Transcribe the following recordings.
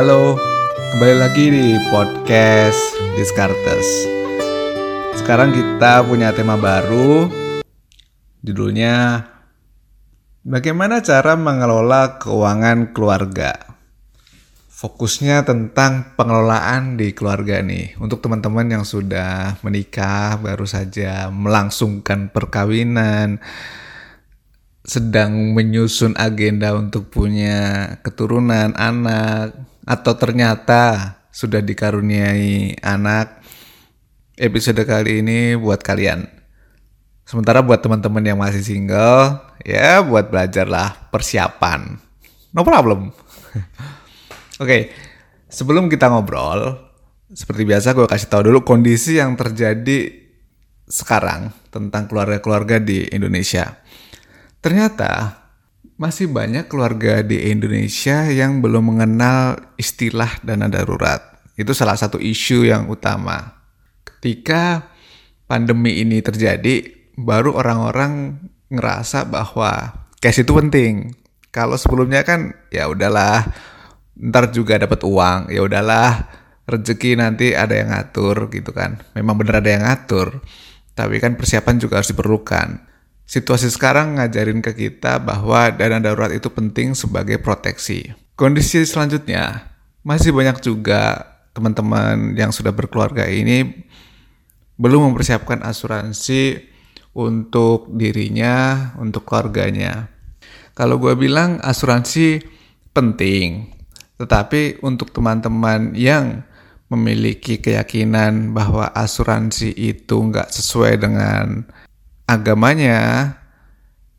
Halo, kembali lagi di podcast Discartes. Sekarang kita punya tema baru, judulnya Bagaimana cara mengelola keuangan keluarga. Fokusnya tentang pengelolaan di keluarga nih. Untuk teman-teman yang sudah menikah, baru saja melangsungkan perkawinan, sedang menyusun agenda untuk punya keturunan anak atau ternyata sudah dikaruniai anak episode kali ini buat kalian. Sementara buat teman-teman yang masih single ya buat belajarlah persiapan. No problem. Oke okay, sebelum kita ngobrol seperti biasa gue kasih tahu dulu kondisi yang terjadi sekarang tentang keluarga-keluarga di Indonesia. Ternyata masih banyak keluarga di Indonesia yang belum mengenal istilah dana darurat. Itu salah satu isu yang utama. Ketika pandemi ini terjadi, baru orang-orang ngerasa bahwa cash itu penting. Kalau sebelumnya kan ya udahlah, ntar juga dapat uang, ya udahlah rezeki nanti ada yang ngatur gitu kan. Memang benar ada yang ngatur, tapi kan persiapan juga harus diperlukan situasi sekarang ngajarin ke kita bahwa dana darurat itu penting sebagai proteksi. Kondisi selanjutnya, masih banyak juga teman-teman yang sudah berkeluarga ini belum mempersiapkan asuransi untuk dirinya, untuk keluarganya. Kalau gue bilang asuransi penting, tetapi untuk teman-teman yang memiliki keyakinan bahwa asuransi itu nggak sesuai dengan agamanya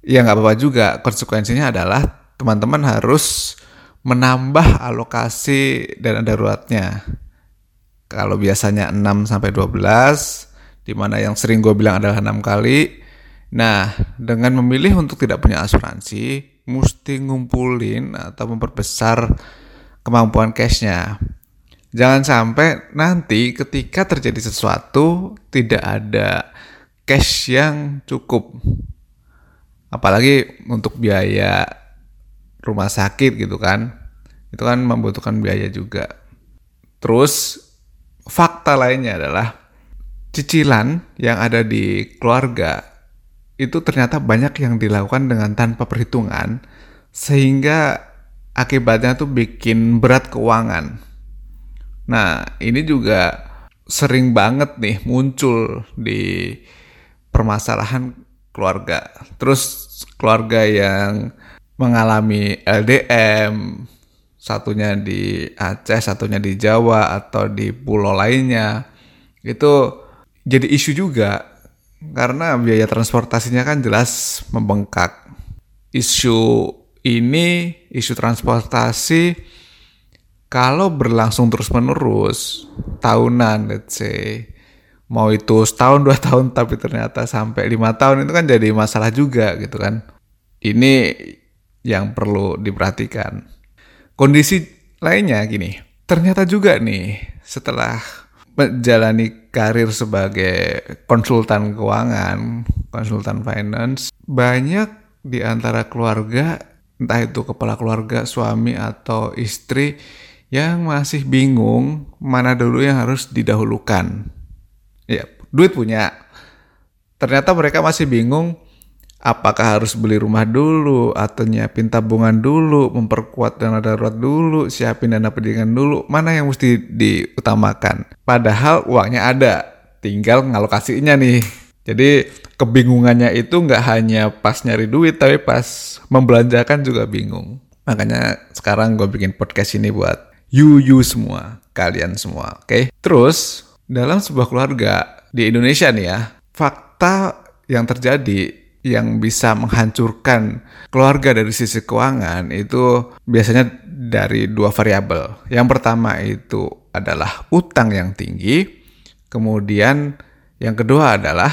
ya nggak apa-apa juga. Konsekuensinya adalah teman-teman harus menambah alokasi dana daruratnya. Kalau biasanya 6 sampai 12 di mana yang sering gue bilang adalah enam kali nah dengan memilih untuk tidak punya asuransi mesti ngumpulin atau memperbesar kemampuan cashnya. Jangan sampai nanti ketika terjadi sesuatu tidak ada cash yang cukup. Apalagi untuk biaya rumah sakit gitu kan. Itu kan membutuhkan biaya juga. Terus fakta lainnya adalah cicilan yang ada di keluarga itu ternyata banyak yang dilakukan dengan tanpa perhitungan sehingga akibatnya tuh bikin berat keuangan. Nah, ini juga sering banget nih muncul di permasalahan keluarga. Terus keluarga yang mengalami LDM, satunya di Aceh, satunya di Jawa atau di pulau lainnya, itu jadi isu juga karena biaya transportasinya kan jelas membengkak. Isu ini, isu transportasi kalau berlangsung terus-menerus tahunan let's say mau itu setahun dua tahun tapi ternyata sampai lima tahun itu kan jadi masalah juga gitu kan. Ini yang perlu diperhatikan. Kondisi lainnya gini ternyata juga nih setelah menjalani karir sebagai konsultan keuangan konsultan finance banyak di antara keluarga entah itu kepala keluarga suami atau istri yang masih bingung mana dulu yang harus didahulukan duit punya. Ternyata mereka masih bingung apakah harus beli rumah dulu atau nyiapin tabungan dulu, memperkuat dana darurat dulu, siapin dana pendidikan dulu, mana yang mesti diutamakan. Padahal uangnya ada, tinggal ngalokasinya nih. Jadi kebingungannya itu nggak hanya pas nyari duit, tapi pas membelanjakan juga bingung. Makanya sekarang gue bikin podcast ini buat you you semua, kalian semua, oke? Okay? Terus dalam sebuah keluarga di Indonesia nih ya, fakta yang terjadi yang bisa menghancurkan keluarga dari sisi keuangan itu biasanya dari dua variabel. Yang pertama itu adalah utang yang tinggi, kemudian yang kedua adalah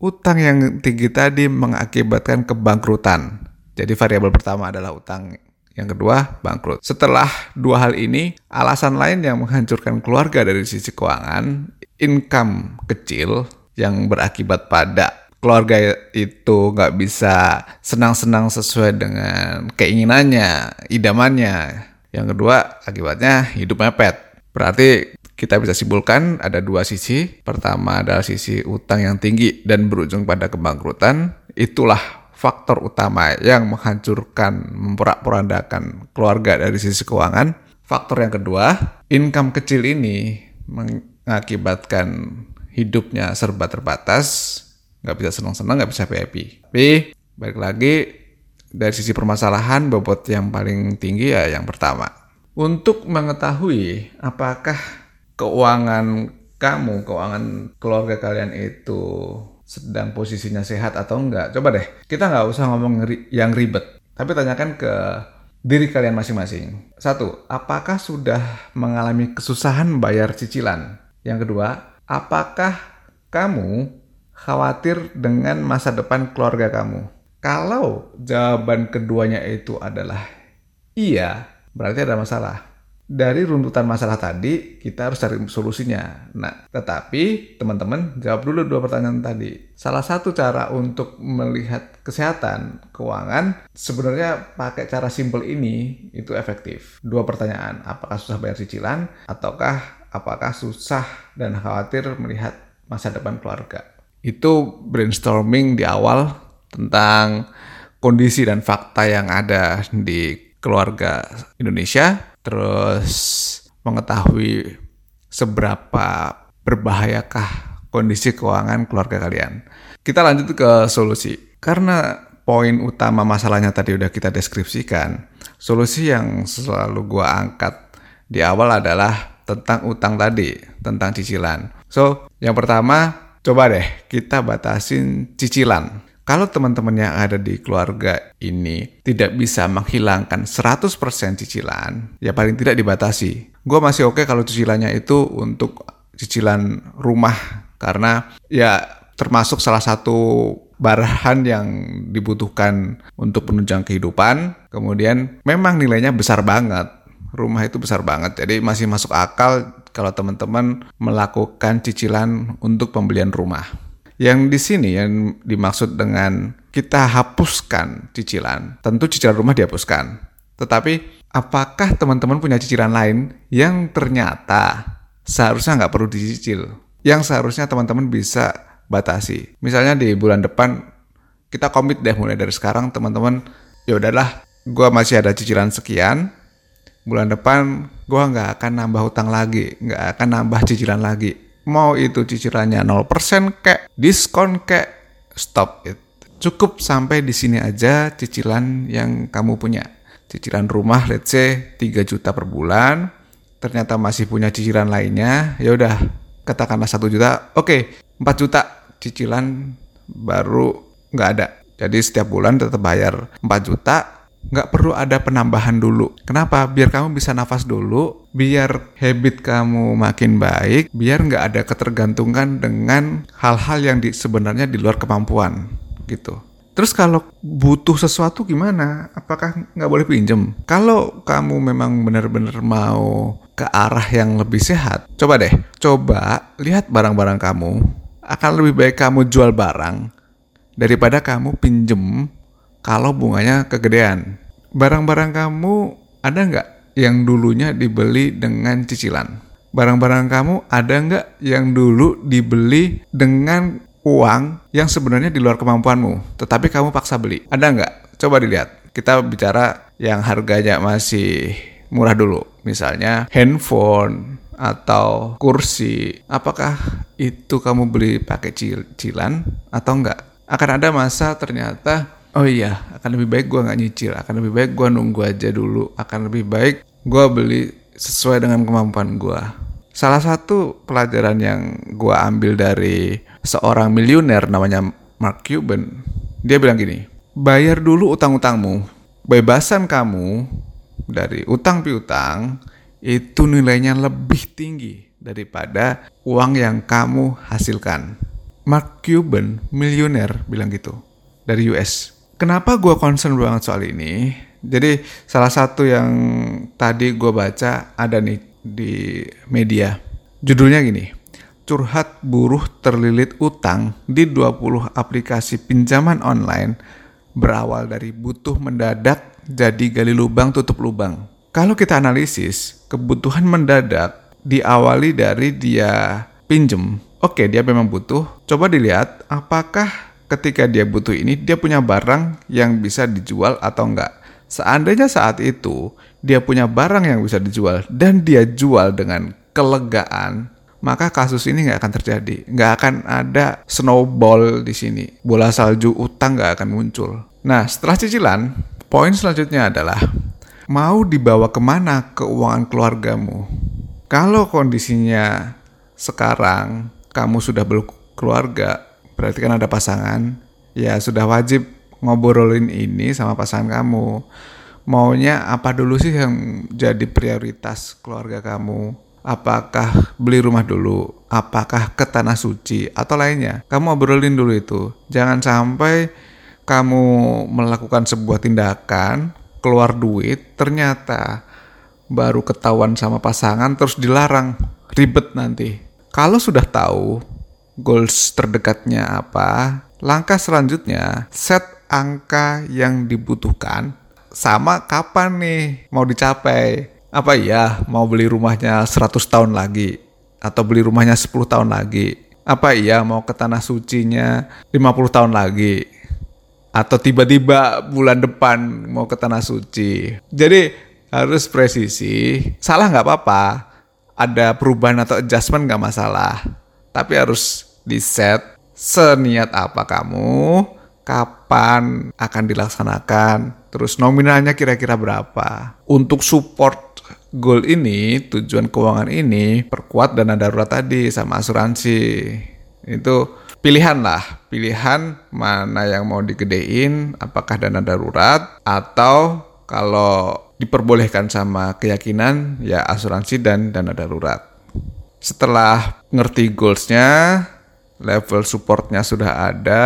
utang yang tinggi tadi mengakibatkan kebangkrutan. Jadi variabel pertama adalah utang yang kedua, bangkrut. Setelah dua hal ini, alasan lain yang menghancurkan keluarga dari sisi keuangan, income kecil yang berakibat pada keluarga itu nggak bisa senang-senang sesuai dengan keinginannya, idamannya. Yang kedua, akibatnya hidup mepet. Berarti kita bisa simpulkan ada dua sisi. Pertama adalah sisi utang yang tinggi dan berujung pada kebangkrutan. Itulah faktor utama yang menghancurkan, memporak-porandakan keluarga dari sisi keuangan. Faktor yang kedua, income kecil ini mengakibatkan hidupnya serba terbatas, nggak bisa senang-senang, nggak bisa happy. Tapi balik lagi dari sisi permasalahan bobot yang paling tinggi ya yang pertama. Untuk mengetahui apakah keuangan kamu, keuangan keluarga kalian itu sedang posisinya sehat atau enggak. Coba deh, kita nggak usah ngomong yang ribet, tapi tanyakan ke diri kalian masing-masing. Satu, apakah sudah mengalami kesusahan bayar cicilan? Yang kedua, apakah kamu khawatir dengan masa depan keluarga kamu? Kalau jawaban keduanya itu adalah iya, berarti ada masalah dari runtutan masalah tadi kita harus cari solusinya. Nah, tetapi teman-teman jawab dulu dua pertanyaan tadi. Salah satu cara untuk melihat kesehatan keuangan sebenarnya pakai cara simple ini itu efektif. Dua pertanyaan, apakah susah bayar cicilan ataukah apakah susah dan khawatir melihat masa depan keluarga. Itu brainstorming di awal tentang kondisi dan fakta yang ada di keluarga Indonesia terus mengetahui seberapa berbahayakah kondisi keuangan keluarga kalian. Kita lanjut ke solusi. Karena poin utama masalahnya tadi udah kita deskripsikan, solusi yang selalu gua angkat di awal adalah tentang utang tadi, tentang cicilan. So, yang pertama, coba deh kita batasin cicilan. Kalau teman-teman yang ada di keluarga ini tidak bisa menghilangkan 100% cicilan, ya paling tidak dibatasi. Gue masih oke okay kalau cicilannya itu untuk cicilan rumah, karena ya termasuk salah satu bahan yang dibutuhkan untuk penunjang kehidupan. Kemudian memang nilainya besar banget. Rumah itu besar banget, jadi masih masuk akal kalau teman-teman melakukan cicilan untuk pembelian rumah. Yang di sini yang dimaksud dengan kita hapuskan cicilan, tentu cicilan rumah dihapuskan. Tetapi apakah teman-teman punya cicilan lain yang ternyata seharusnya nggak perlu dicicil? Yang seharusnya teman-teman bisa batasi. Misalnya di bulan depan kita komit deh mulai dari sekarang teman-teman ya udahlah gue masih ada cicilan sekian bulan depan gue nggak akan nambah hutang lagi nggak akan nambah cicilan lagi mau itu cicilannya 0% kek, diskon kek, stop it. Cukup sampai di sini aja cicilan yang kamu punya. Cicilan rumah let's say 3 juta per bulan, ternyata masih punya cicilan lainnya, ya udah katakanlah 1 juta, oke, okay, 4 juta cicilan baru nggak ada. Jadi setiap bulan tetap bayar 4 juta, nggak perlu ada penambahan dulu. Kenapa? Biar kamu bisa nafas dulu, biar habit kamu makin baik, biar nggak ada ketergantungan dengan hal-hal yang di, sebenarnya di luar kemampuan gitu. Terus kalau butuh sesuatu gimana? Apakah nggak boleh pinjem? Kalau kamu memang benar-benar mau ke arah yang lebih sehat, coba deh, coba lihat barang-barang kamu. Akan lebih baik kamu jual barang daripada kamu pinjem kalau bunganya kegedean. Barang-barang kamu ada nggak yang dulunya dibeli dengan cicilan? Barang-barang kamu ada nggak yang dulu dibeli dengan uang yang sebenarnya di luar kemampuanmu, tetapi kamu paksa beli? Ada nggak? Coba dilihat. Kita bicara yang harganya masih murah dulu. Misalnya handphone, atau kursi, apakah itu kamu beli pakai cicilan atau enggak? Akan ada masa ternyata oh iya akan lebih baik gue nggak nyicil akan lebih baik gue nunggu aja dulu akan lebih baik gue beli sesuai dengan kemampuan gue salah satu pelajaran yang gue ambil dari seorang miliuner namanya Mark Cuban dia bilang gini bayar dulu utang-utangmu bebasan kamu dari utang piutang itu nilainya lebih tinggi daripada uang yang kamu hasilkan. Mark Cuban, miliuner, bilang gitu. Dari US. Kenapa gue concern banget soal ini? Jadi salah satu yang tadi gue baca ada nih di media. Judulnya gini, curhat buruh terlilit utang di 20 aplikasi pinjaman online berawal dari butuh mendadak jadi gali lubang tutup lubang. Kalau kita analisis, kebutuhan mendadak diawali dari dia pinjem. Oke, dia memang butuh. Coba dilihat apakah ketika dia butuh ini dia punya barang yang bisa dijual atau enggak. Seandainya saat itu dia punya barang yang bisa dijual dan dia jual dengan kelegaan, maka kasus ini nggak akan terjadi. Nggak akan ada snowball di sini. Bola salju utang nggak akan muncul. Nah, setelah cicilan, poin selanjutnya adalah mau dibawa ke mana keuangan keluargamu. Kalau kondisinya sekarang kamu sudah berkeluarga, berarti kan ada pasangan, ya sudah wajib ngobrolin ini sama pasangan kamu. Maunya apa dulu sih yang jadi prioritas keluarga kamu? Apakah beli rumah dulu? Apakah ke tanah suci atau lainnya? Kamu obrolin dulu itu. Jangan sampai kamu melakukan sebuah tindakan, keluar duit, ternyata baru ketahuan sama pasangan terus dilarang. Ribet nanti. Kalau sudah tahu goals terdekatnya apa, langkah selanjutnya set angka yang dibutuhkan sama kapan nih mau dicapai. Apa iya mau beli rumahnya 100 tahun lagi atau beli rumahnya 10 tahun lagi? Apa iya mau ke tanah sucinya 50 tahun lagi? Atau tiba-tiba bulan depan mau ke tanah suci. Jadi harus presisi. Salah nggak apa-apa. Ada perubahan atau adjustment nggak masalah. Tapi harus di set seniat apa kamu, kapan akan dilaksanakan, terus nominalnya kira-kira berapa. Untuk support goal ini, tujuan keuangan ini, perkuat dana darurat tadi sama asuransi. Itu pilihan lah, pilihan mana yang mau digedein, apakah dana darurat atau kalau diperbolehkan sama keyakinan ya asuransi dan dana darurat. Setelah ngerti goalsnya, level supportnya sudah ada,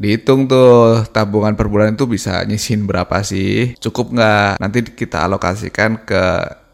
dihitung tuh tabungan per bulan itu bisa nyisin berapa sih, cukup nggak? Nanti kita alokasikan ke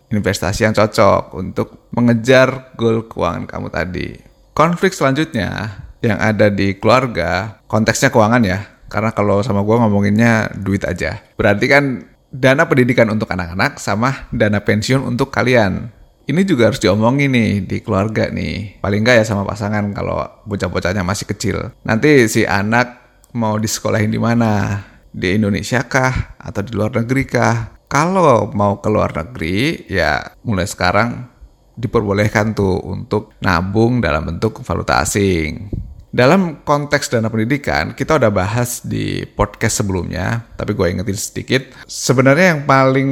investasi yang cocok untuk mengejar goal keuangan kamu tadi. Konflik selanjutnya yang ada di keluarga, konteksnya keuangan ya, karena kalau sama gue ngomonginnya duit aja. Berarti kan dana pendidikan untuk anak-anak sama dana pensiun untuk kalian ini juga harus diomongin nih di keluarga nih. Paling nggak ya sama pasangan kalau bocah-bocahnya masih kecil. Nanti si anak mau disekolahin di mana? Di Indonesia kah? Atau di luar negeri kah? Kalau mau ke luar negeri, ya mulai sekarang diperbolehkan tuh untuk nabung dalam bentuk valuta asing. Dalam konteks dana pendidikan, kita udah bahas di podcast sebelumnya, tapi gue ingetin sedikit. Sebenarnya yang paling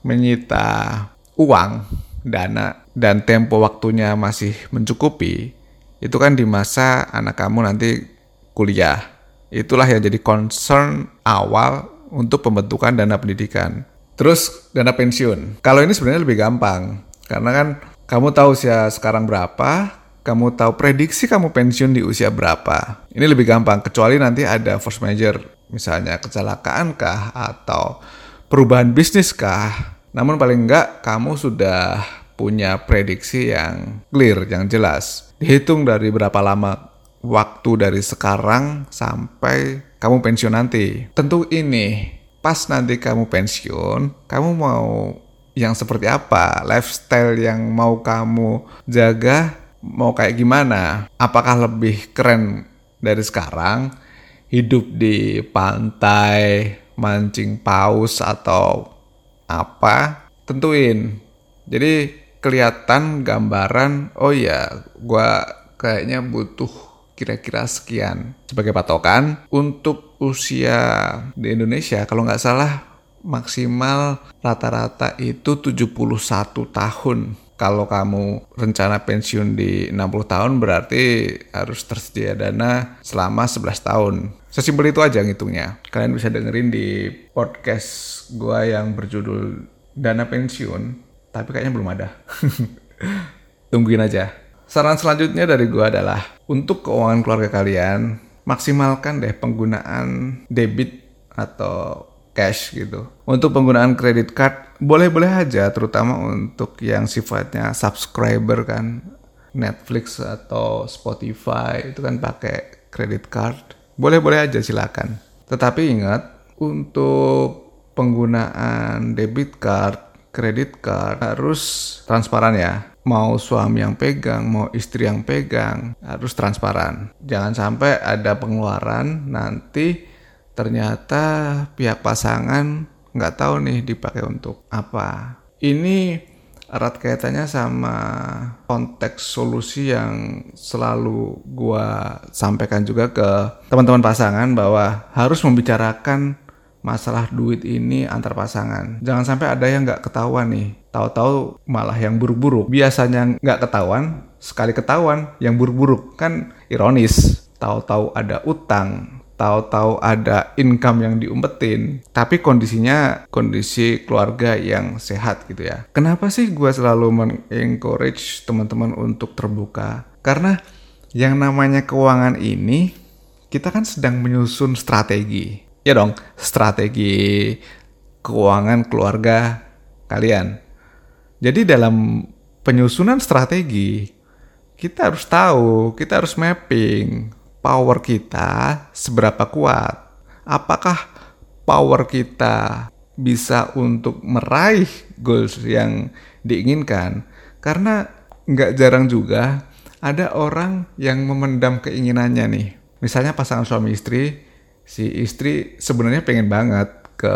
menyita uang dana dan tempo waktunya masih mencukupi, itu kan di masa anak kamu nanti kuliah. Itulah yang jadi concern awal untuk pembentukan dana pendidikan. Terus dana pensiun. Kalau ini sebenarnya lebih gampang karena kan kamu tahu usia sekarang berapa, kamu tahu prediksi kamu pensiun di usia berapa. Ini lebih gampang kecuali nanti ada force major, misalnya kecelakaan kah atau perubahan bisnis kah namun paling enggak kamu sudah punya prediksi yang clear, yang jelas. Dihitung dari berapa lama waktu dari sekarang sampai kamu pensiun nanti. Tentu ini pas nanti kamu pensiun, kamu mau yang seperti apa? Lifestyle yang mau kamu jaga mau kayak gimana? Apakah lebih keren dari sekarang? Hidup di pantai, mancing paus atau apa? Tentuin. Jadi kelihatan gambaran oh ya gue kayaknya butuh kira-kira sekian. Sebagai patokan untuk usia di Indonesia kalau nggak salah maksimal rata-rata itu 71 tahun kalau kamu rencana pensiun di 60 tahun berarti harus tersedia dana selama 11 tahun. Sesimpel itu aja ngitungnya. Kalian bisa dengerin di podcast gua yang berjudul Dana Pensiun, tapi kayaknya belum ada. Tungguin aja. Saran selanjutnya dari gua adalah untuk keuangan keluarga kalian, maksimalkan deh penggunaan debit atau cash gitu. Untuk penggunaan kredit card boleh-boleh aja terutama untuk yang sifatnya subscriber kan Netflix atau Spotify itu kan pakai kredit card. Boleh-boleh aja silakan. Tetapi ingat untuk penggunaan debit card kredit card harus transparan ya. Mau suami yang pegang, mau istri yang pegang, harus transparan. Jangan sampai ada pengeluaran nanti ternyata pihak pasangan nggak tahu nih dipakai untuk apa. Ini erat kaitannya sama konteks solusi yang selalu gua sampaikan juga ke teman-teman pasangan bahwa harus membicarakan masalah duit ini antar pasangan. Jangan sampai ada yang nggak ketahuan nih. Tahu-tahu malah yang buruk-buruk. Biasanya nggak ketahuan, sekali ketahuan yang buruk-buruk. Kan ironis. Tahu-tahu ada utang, tahu-tahu ada income yang diumpetin, tapi kondisinya kondisi keluarga yang sehat gitu ya. Kenapa sih gue selalu mengencourage teman-teman untuk terbuka? Karena yang namanya keuangan ini, kita kan sedang menyusun strategi ya dong strategi keuangan keluarga kalian. Jadi dalam penyusunan strategi kita harus tahu, kita harus mapping power kita seberapa kuat. Apakah power kita bisa untuk meraih goals yang diinginkan? Karena nggak jarang juga ada orang yang memendam keinginannya nih. Misalnya pasangan suami istri si istri sebenarnya pengen banget ke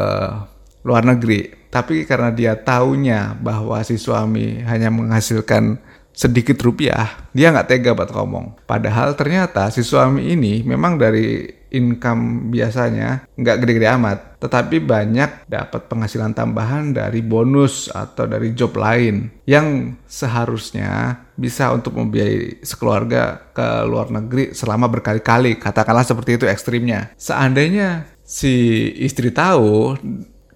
luar negeri tapi karena dia taunya bahwa si suami hanya menghasilkan sedikit rupiah dia nggak tega buat ngomong padahal ternyata si suami ini memang dari income biasanya nggak gede-gede amat, tetapi banyak dapat penghasilan tambahan dari bonus atau dari job lain yang seharusnya bisa untuk membiayai sekeluarga ke luar negeri selama berkali-kali. Katakanlah seperti itu ekstrimnya. Seandainya si istri tahu,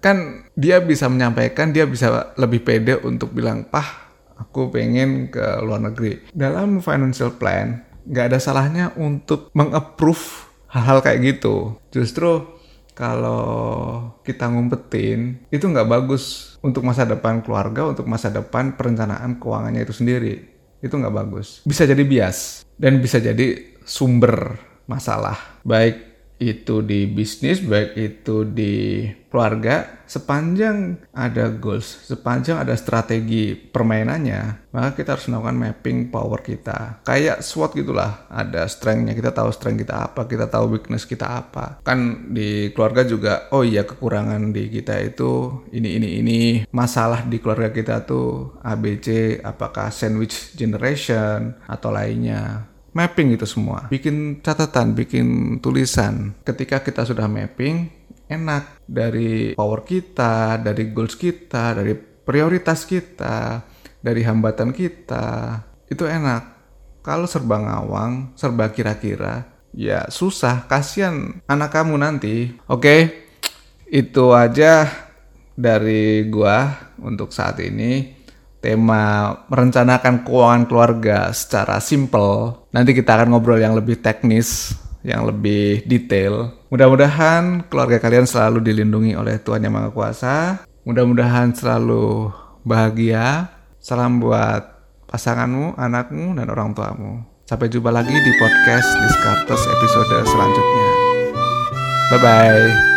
kan dia bisa menyampaikan, dia bisa lebih pede untuk bilang, pah, aku pengen ke luar negeri. Dalam financial plan, nggak ada salahnya untuk mengapprove hal-hal kayak gitu. Justru kalau kita ngumpetin itu nggak bagus untuk masa depan keluarga, untuk masa depan perencanaan keuangannya itu sendiri. Itu nggak bagus. Bisa jadi bias dan bisa jadi sumber masalah. Baik itu di bisnis, baik itu di keluarga, sepanjang ada goals, sepanjang ada strategi permainannya, maka kita harus melakukan mapping power kita. Kayak SWOT gitulah, ada strength-nya, kita tahu strength kita apa, kita tahu weakness kita apa. Kan di keluarga juga, oh iya kekurangan di kita itu ini, ini, ini. Masalah di keluarga kita tuh ABC, apakah sandwich generation, atau lainnya mapping itu semua. Bikin catatan, bikin tulisan. Ketika kita sudah mapping, enak dari power kita, dari goals kita, dari prioritas kita, dari hambatan kita. Itu enak. Kalau serba ngawang, serba kira-kira, ya susah. Kasihan anak kamu nanti. Oke, itu aja dari gua untuk saat ini tema merencanakan keuangan keluarga secara simple. Nanti kita akan ngobrol yang lebih teknis, yang lebih detail. Mudah-mudahan keluarga kalian selalu dilindungi oleh Tuhan Yang Maha Kuasa. Mudah-mudahan selalu bahagia. Salam buat pasanganmu, anakmu, dan orang tuamu. Sampai jumpa lagi di podcast Discartes episode selanjutnya. Bye-bye.